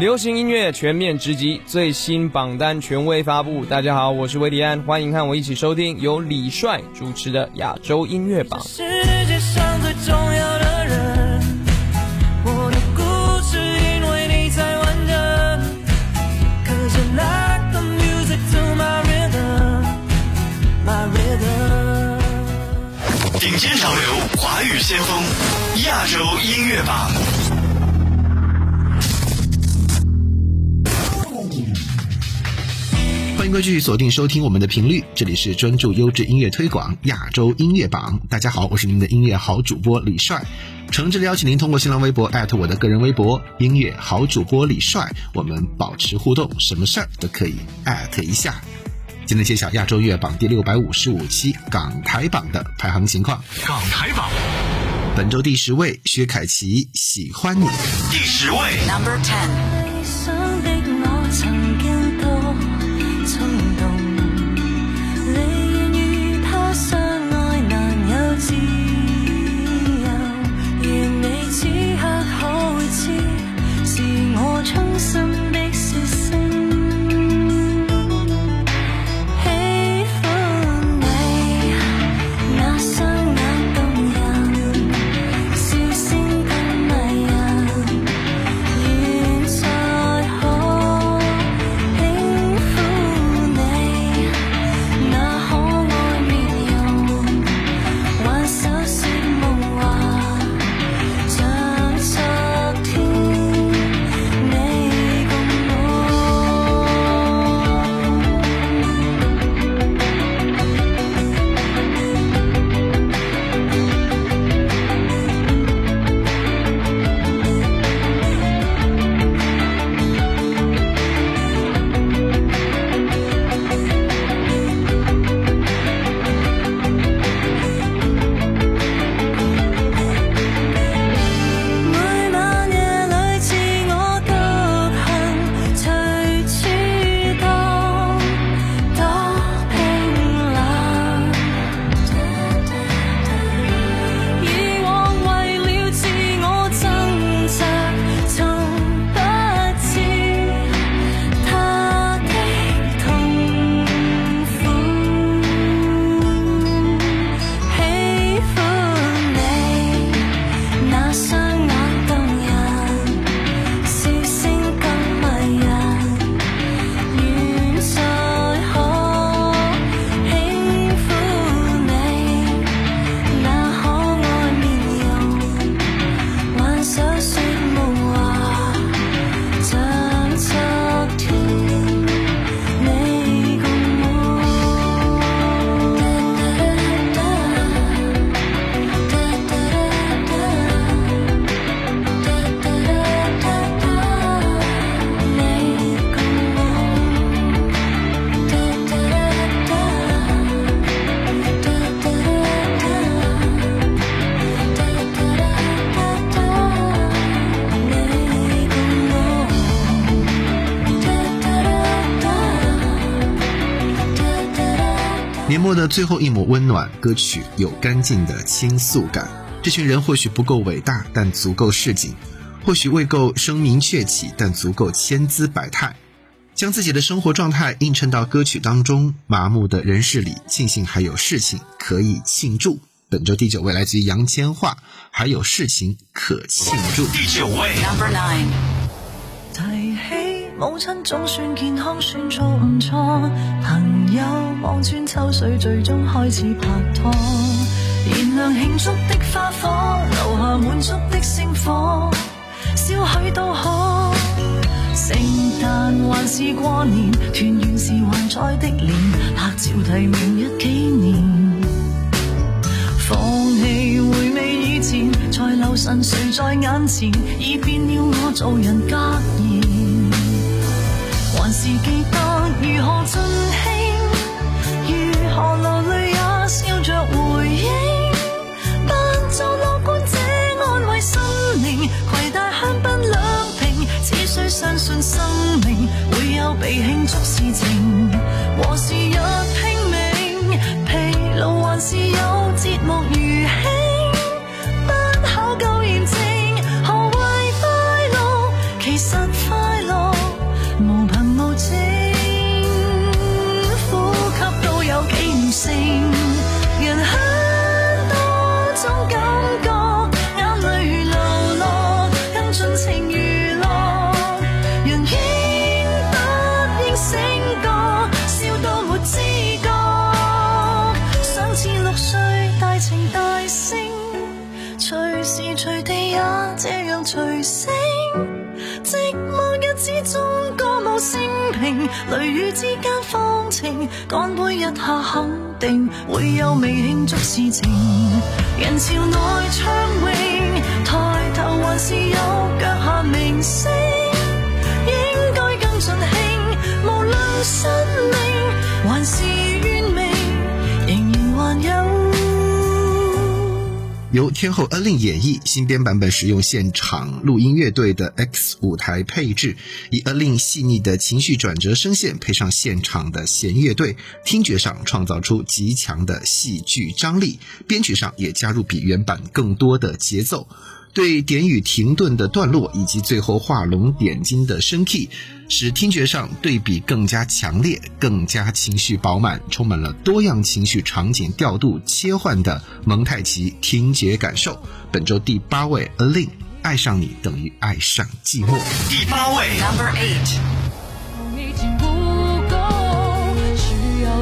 流行音乐全面直击最新榜单权威发布，大家好，我是维迪安，欢迎和我一起收听由李帅主持的亚洲音乐榜。世界上最重要的人，我的故事因为你完整。顶尖潮流，华语先锋，亚洲音乐榜。继续锁定收听我们的频率，这里是专注优质音乐推广亚洲音乐榜。大家好，我是您的音乐好主播李帅，诚挚的邀请您通过新浪微博艾特我的个人微博音乐好主播李帅，我们保持互动，什么事儿都可以艾特一下。今天揭晓亚洲乐榜第六百五十五期港台榜的排行情况。港台榜本周第十位薛凯琪喜欢你。第十位，Number Ten。撑伞。的最后一抹温暖，歌曲有干净的倾诉感。这群人或许不够伟大，但足够市井；或许未够声名鹊起，但足够千姿百态。将自己的生活状态映衬到歌曲当中，麻木的人世里，庆幸还有事情可以庆祝。本周第九位来自于杨千嬅，还有事情可庆祝。第九位，Number Nine。母亲总算健康，算做唔错。朋友望穿秋水，最终开始拍拖。燃亮庆祝的花火，留下满足的星火，少许都可。圣诞还是过年，团圆时还在的脸，拍照提明日纪念。放弃回味以前，才留神谁在眼前，已变了我做人格。言。记得如何尽兴，如何流泪也笑着。雷声，寂寞日子中歌舞升平，雷雨之间放晴，干杯一下肯定会有未庆祝事情。人潮内畅泳，抬头还是有脚下明星，应该更尽兴，无论生命还是。由天后恩令演绎新编版本，使用现场录音乐队的 X 舞台配置，以恩令细腻的情绪转折声线配上现场的弦乐队，听觉上创造出极强的戏剧张力。编曲上也加入比原版更多的节奏。对点与停顿的段落，以及最后画龙点睛的升 key，使听觉上对比更加强烈，更加情绪饱满，充满了多样情绪场景调度切换的蒙太奇听觉感受。本周第八位，Alin，爱上你等于爱上寂寞。第八位，Number Eight。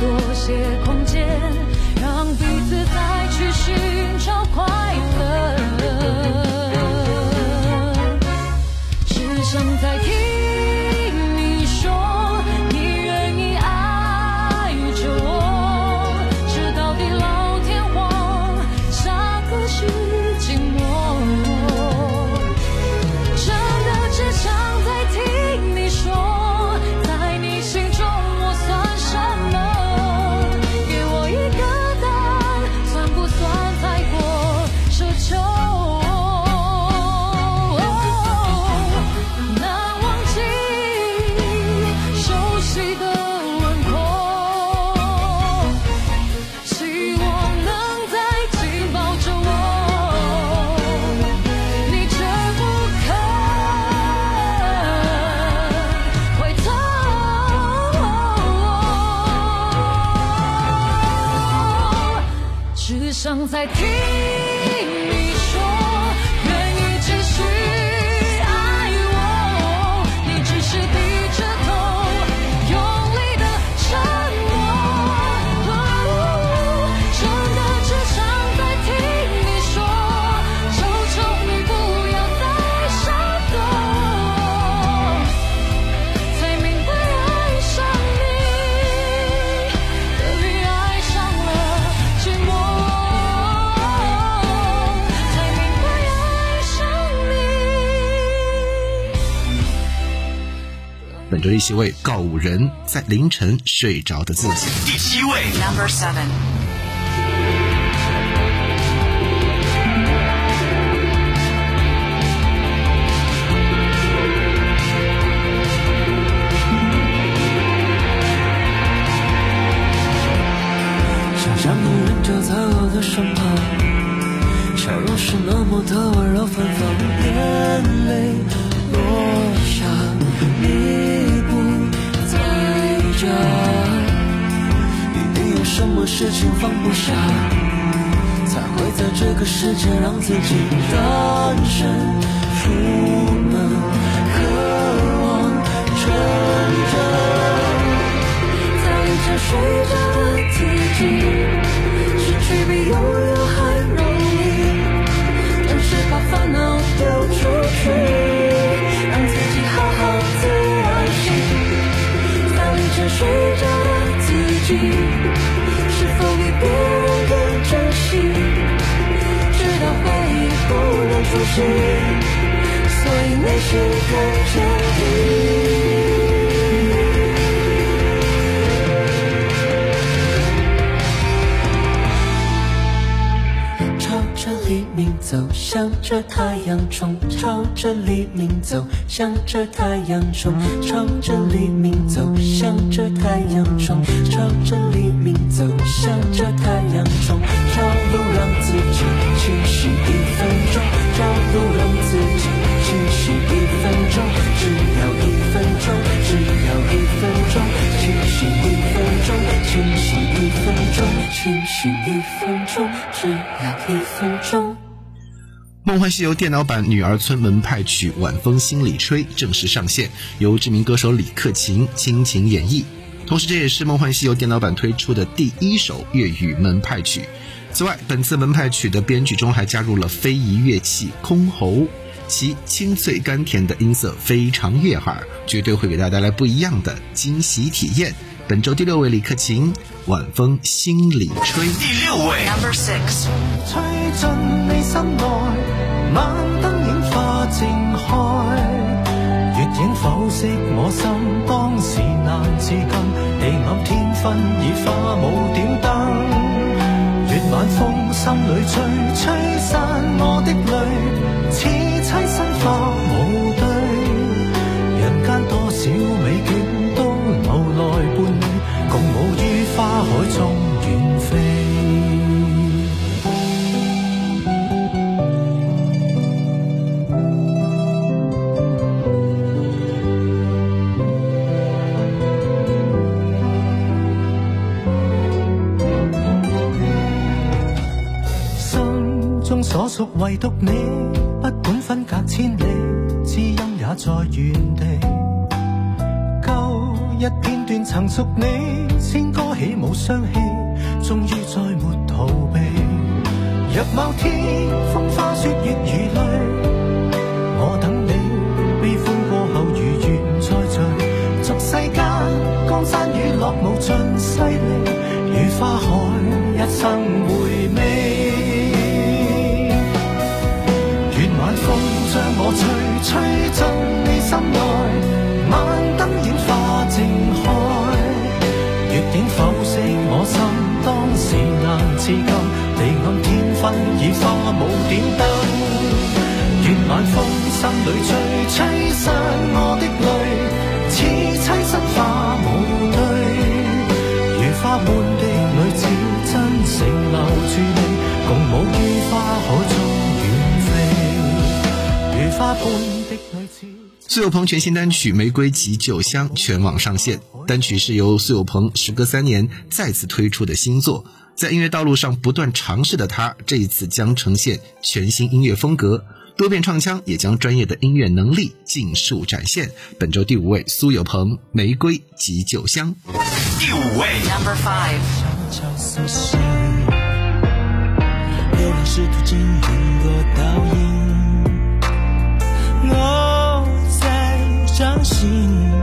多些空间，让彼此再去寻找快想在。一席位，告五人，在凌晨睡着的自己。第七位，Number Seven。想象的人就在我的身旁，笑容是那么的温柔，芬芳眼泪。家，定有什么事情放不下，才会在这个世界让自己单身出门渴望真长，再像睡着的自己，失去比拥有还容易，暂时把烦恼丢出去。睡着的自己，是否比别人更珍惜？直到回忆不能重现，所以内心更坚定。走，向着太阳冲，朝着黎明走；向着太阳冲，朝着黎明走；向着太阳冲，朝着黎明走；向着太阳冲，找不让自己清醒一分钟，找不让自己清醒一分钟。只要一分钟，只要一分钟，清醒一分钟，清醒一分钟，清醒一分钟，只要一分钟。《梦幻西游》电脑版女儿村门派曲《晚风心里吹》正式上线，由知名歌手李克勤倾情演绎。同时，这也是《梦幻西游》电脑版推出的第一首粤语门派曲。此外，本次门派曲的编曲中还加入了非遗乐器箜篌，其清脆甘甜的音色非常悦耳，绝对会给大家带来不一样的惊喜体验。本周第六位，李克勤。晚风心里吹。第六位。Number six。吹进你心内，晚灯映花正开，月影否色我心，当时难自禁。地暗天昏，已花舞点灯。月晚风心里吹，吹散我的泪。独你，不管分隔千里，知音也在原地。旧日片段曾属你，千歌起舞相气，终于再没逃避。若某天。晚风心里吹，吹散我的泪，似栖身花舞堆。如花般的女子，真诚留住你，共舞于花海中远飞。如花般的女子。苏有朋全新单曲《玫瑰及酒香》全网上线，单曲是由苏有朋时隔三年再次推出的新作。在音乐道路上不断尝试的他，这一次将呈现全新音乐风格。多变唱腔也将专业的音乐能力尽数展现。本周第五位，苏有朋，《玫瑰及酒香》。第五位，Number Five。我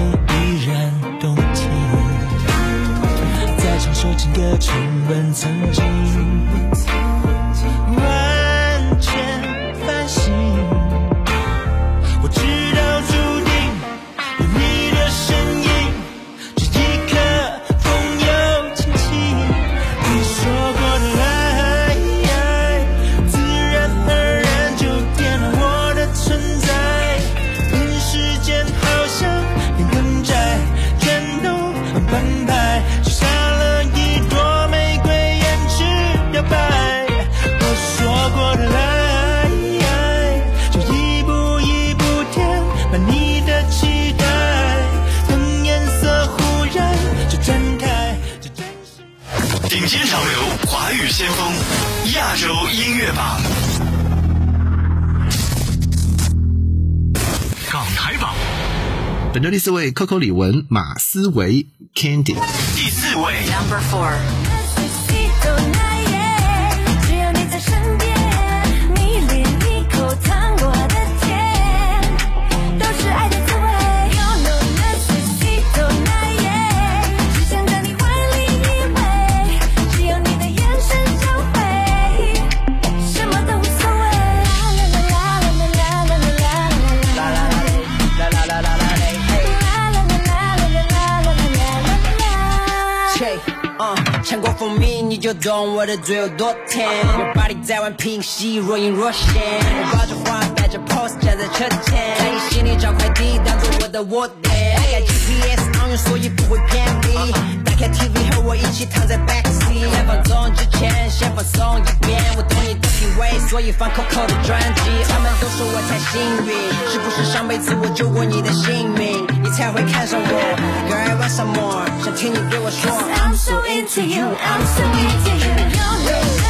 依然动听，在唱首情歌，重温曾经。尖潮流，华语先锋，亚洲音乐榜，港台榜。本周第四位，Coco 李玟、马思唯、Candy。第四位，Number Four。Che, 尝过蜂蜜，你就懂我的嘴有多甜。body 在玩平息，若隐若现。我抱着花，摆着 pose 站在车前，在你心里找快递，当做我的卧底。I got GPS。所以不会偏离。打开 TV 和我一起躺在 back seat，放松之前先放松一遍。我懂你的品味，所以放 c o c o 的专辑。他们都说我太幸运，是不是上辈子我救过你的性命，你才会看上我？Girl，I want some more，想听你对我说。I'm so into you，I'm so into you。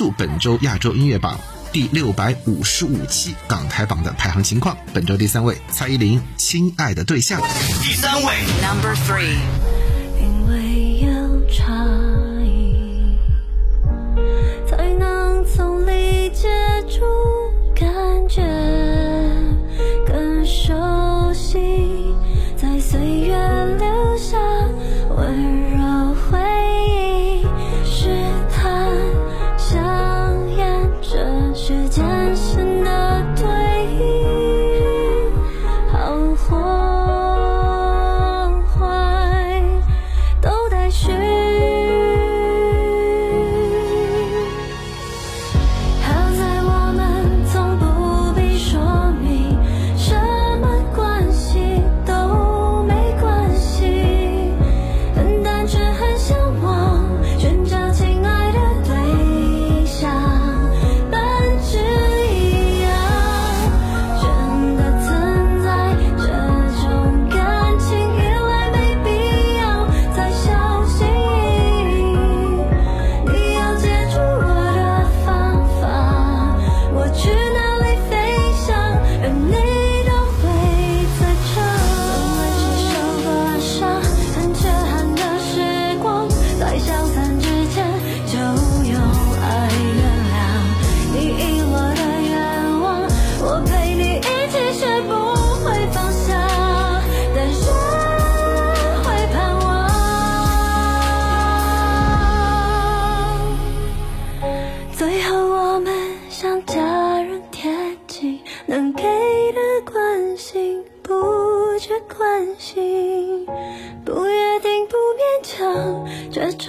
注本周亚洲音乐榜第六百五十五期港台榜的排行情况，本周第三位，蔡依林《亲爱的对象》。第三位，Number Three。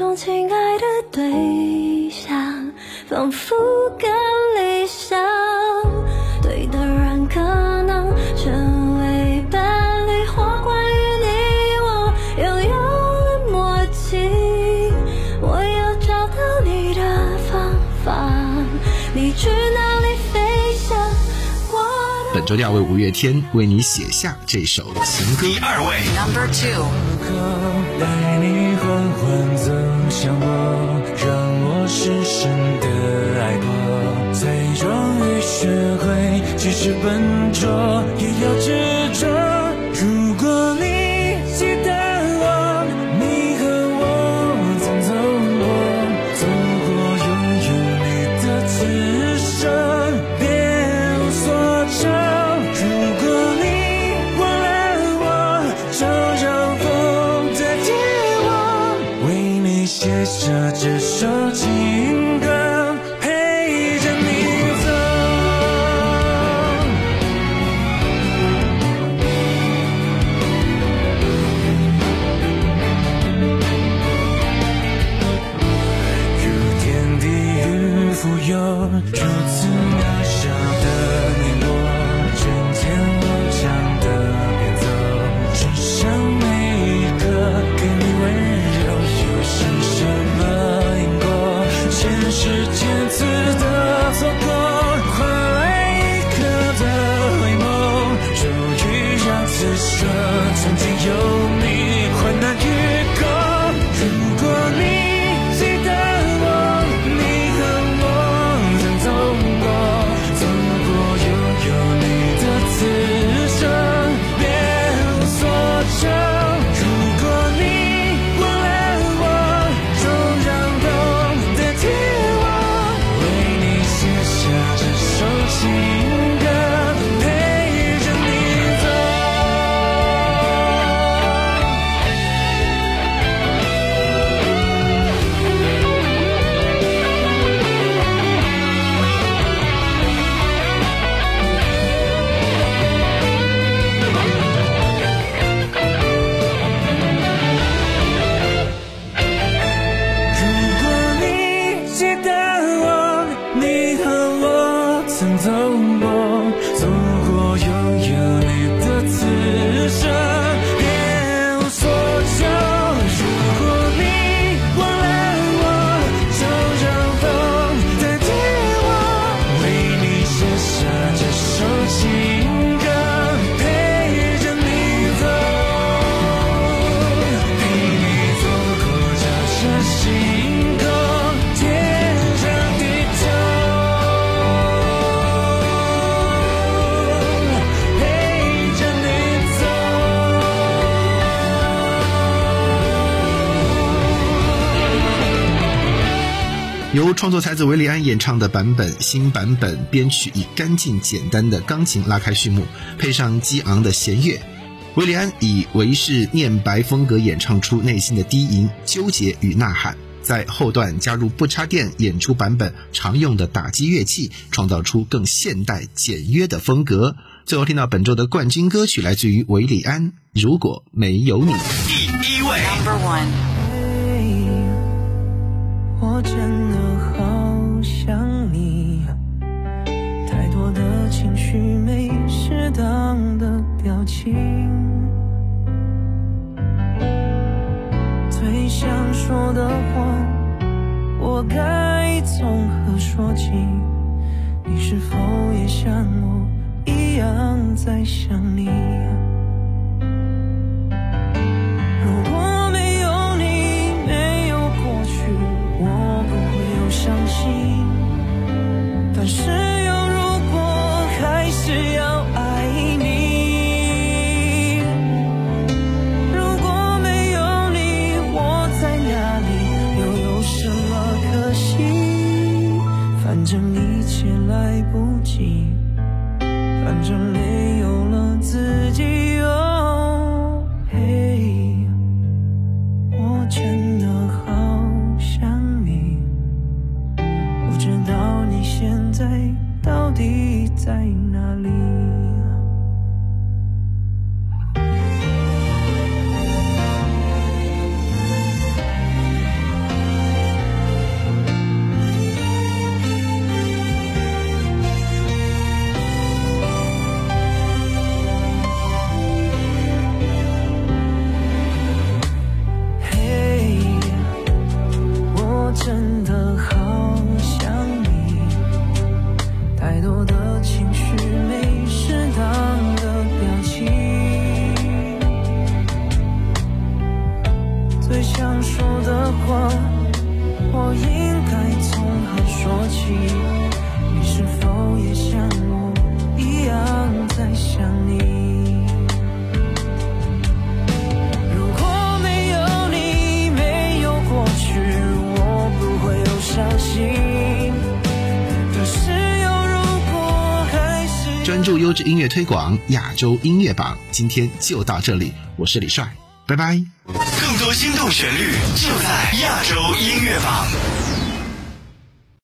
种亲爱的对象，仿佛更理想。对的人可能成为伴侣，或关于你我拥有了默契。我要找到你的方法，你去哪里飞翔？我本周第二位五月天为你写下这首情歌。第二位 number two。学会，即使笨拙，也要执着。创作才子维利安演唱的版本，新版本编曲以干净简单的钢琴拉开序幕，配上激昂的弦乐。维利安以维氏念白风格演唱出内心的低吟、纠结与呐喊，在后段加入不插电演出版本常用的打击乐器，创造出更现代简约的风格。最后听到本周的冠军歌曲来自于维礼安，《如果没有你》。第一位。想你，太多的情绪没适当的表情，最想说的话，我该从何说起？你是否也像我一样在想你？推广亚洲音乐榜，今天就到这里，我是李帅，拜拜。更多心动旋律就在亚洲音乐榜。